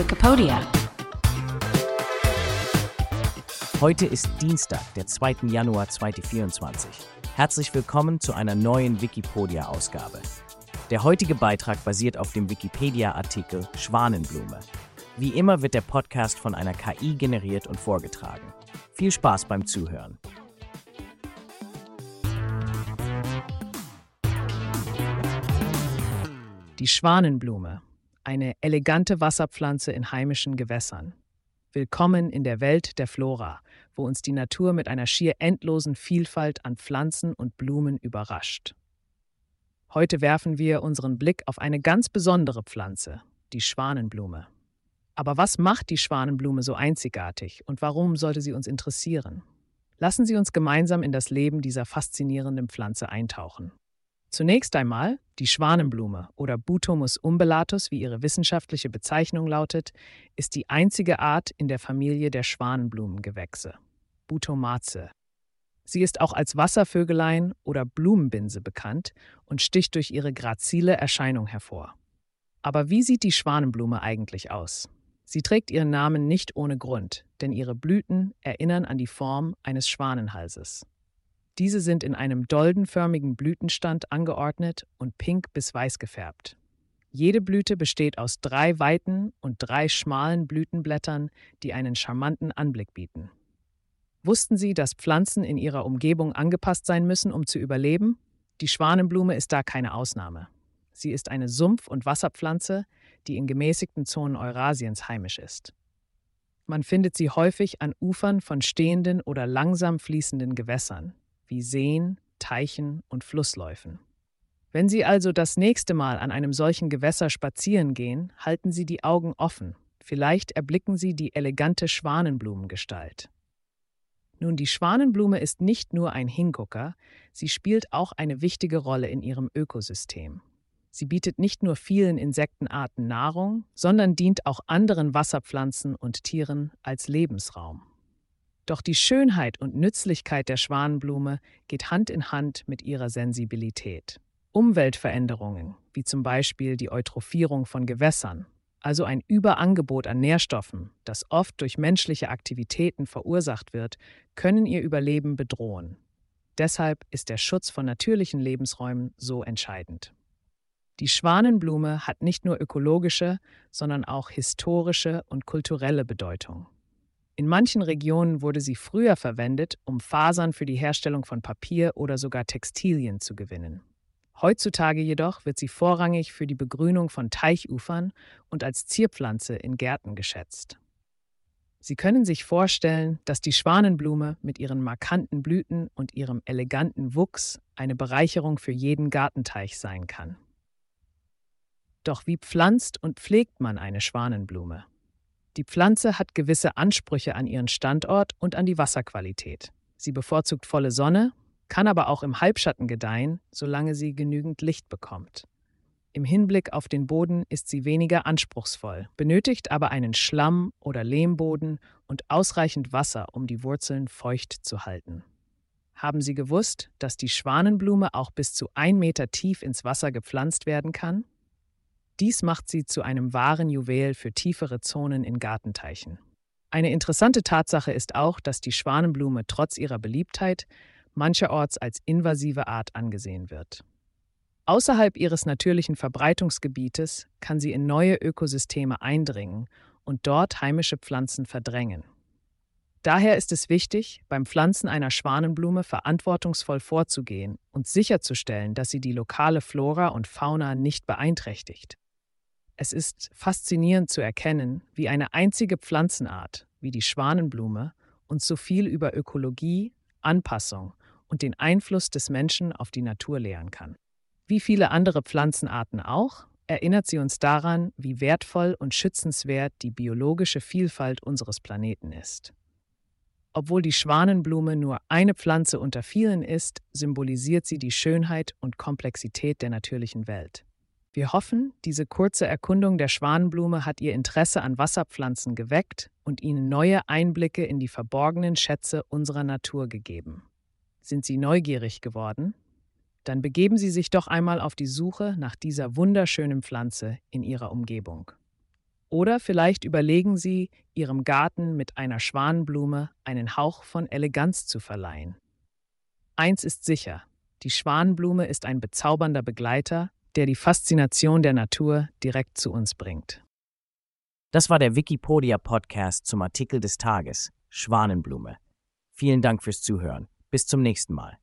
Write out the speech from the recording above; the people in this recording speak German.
Wikipedia. Heute ist Dienstag, der 2. Januar 2024. Herzlich willkommen zu einer neuen Wikipedia-Ausgabe. Der heutige Beitrag basiert auf dem Wikipedia-Artikel Schwanenblume. Wie immer wird der Podcast von einer KI generiert und vorgetragen. Viel Spaß beim Zuhören. Die Schwanenblume, eine elegante Wasserpflanze in heimischen Gewässern. Willkommen in der Welt der Flora, wo uns die Natur mit einer schier endlosen Vielfalt an Pflanzen und Blumen überrascht. Heute werfen wir unseren Blick auf eine ganz besondere Pflanze, die Schwanenblume. Aber was macht die Schwanenblume so einzigartig und warum sollte sie uns interessieren? Lassen Sie uns gemeinsam in das Leben dieser faszinierenden Pflanze eintauchen. Zunächst einmal die Schwanenblume oder Butomus umbellatus, wie ihre wissenschaftliche Bezeichnung lautet, ist die einzige Art in der Familie der Schwanenblumengewächse, Butomaceae. Sie ist auch als Wasservögelein oder Blumenbinse bekannt und sticht durch ihre grazile Erscheinung hervor. Aber wie sieht die Schwanenblume eigentlich aus? Sie trägt ihren Namen nicht ohne Grund, denn ihre Blüten erinnern an die Form eines Schwanenhalses. Diese sind in einem doldenförmigen Blütenstand angeordnet und pink bis weiß gefärbt. Jede Blüte besteht aus drei weiten und drei schmalen Blütenblättern, die einen charmanten Anblick bieten. Wussten Sie, dass Pflanzen in ihrer Umgebung angepasst sein müssen, um zu überleben? Die Schwanenblume ist da keine Ausnahme. Sie ist eine Sumpf- und Wasserpflanze, die in gemäßigten Zonen Eurasiens heimisch ist. Man findet sie häufig an Ufern von stehenden oder langsam fließenden Gewässern wie Seen, Teichen und Flussläufen. Wenn Sie also das nächste Mal an einem solchen Gewässer spazieren gehen, halten Sie die Augen offen. Vielleicht erblicken Sie die elegante Schwanenblumengestalt. Nun, die Schwanenblume ist nicht nur ein Hingucker, sie spielt auch eine wichtige Rolle in ihrem Ökosystem. Sie bietet nicht nur vielen Insektenarten Nahrung, sondern dient auch anderen Wasserpflanzen und Tieren als Lebensraum. Doch die Schönheit und Nützlichkeit der Schwanenblume geht Hand in Hand mit ihrer Sensibilität. Umweltveränderungen, wie zum Beispiel die Eutrophierung von Gewässern, also ein Überangebot an Nährstoffen, das oft durch menschliche Aktivitäten verursacht wird, können ihr Überleben bedrohen. Deshalb ist der Schutz von natürlichen Lebensräumen so entscheidend. Die Schwanenblume hat nicht nur ökologische, sondern auch historische und kulturelle Bedeutung. In manchen Regionen wurde sie früher verwendet, um Fasern für die Herstellung von Papier oder sogar Textilien zu gewinnen. Heutzutage jedoch wird sie vorrangig für die Begrünung von Teichufern und als Zierpflanze in Gärten geschätzt. Sie können sich vorstellen, dass die Schwanenblume mit ihren markanten Blüten und ihrem eleganten Wuchs eine Bereicherung für jeden Gartenteich sein kann. Doch wie pflanzt und pflegt man eine Schwanenblume? Die Pflanze hat gewisse Ansprüche an ihren Standort und an die Wasserqualität. Sie bevorzugt volle Sonne, kann aber auch im Halbschatten gedeihen, solange sie genügend Licht bekommt. Im Hinblick auf den Boden ist sie weniger anspruchsvoll, benötigt aber einen Schlamm- oder Lehmboden und ausreichend Wasser, um die Wurzeln feucht zu halten. Haben Sie gewusst, dass die Schwanenblume auch bis zu ein Meter tief ins Wasser gepflanzt werden kann? Dies macht sie zu einem wahren Juwel für tiefere Zonen in Gartenteichen. Eine interessante Tatsache ist auch, dass die Schwanenblume trotz ihrer Beliebtheit mancherorts als invasive Art angesehen wird. Außerhalb ihres natürlichen Verbreitungsgebietes kann sie in neue Ökosysteme eindringen und dort heimische Pflanzen verdrängen. Daher ist es wichtig, beim Pflanzen einer Schwanenblume verantwortungsvoll vorzugehen und sicherzustellen, dass sie die lokale Flora und Fauna nicht beeinträchtigt. Es ist faszinierend zu erkennen, wie eine einzige Pflanzenart, wie die Schwanenblume, uns so viel über Ökologie, Anpassung und den Einfluss des Menschen auf die Natur lehren kann. Wie viele andere Pflanzenarten auch, erinnert sie uns daran, wie wertvoll und schützenswert die biologische Vielfalt unseres Planeten ist. Obwohl die Schwanenblume nur eine Pflanze unter vielen ist, symbolisiert sie die Schönheit und Komplexität der natürlichen Welt. Wir hoffen, diese kurze Erkundung der Schwanenblume hat Ihr Interesse an Wasserpflanzen geweckt und Ihnen neue Einblicke in die verborgenen Schätze unserer Natur gegeben. Sind Sie neugierig geworden? Dann begeben Sie sich doch einmal auf die Suche nach dieser wunderschönen Pflanze in Ihrer Umgebung. Oder vielleicht überlegen Sie, Ihrem Garten mit einer Schwanenblume einen Hauch von Eleganz zu verleihen. Eins ist sicher, die Schwanenblume ist ein bezaubernder Begleiter, der die Faszination der Natur direkt zu uns bringt. Das war der Wikipedia Podcast zum Artikel des Tages Schwanenblume. Vielen Dank fürs Zuhören. Bis zum nächsten Mal.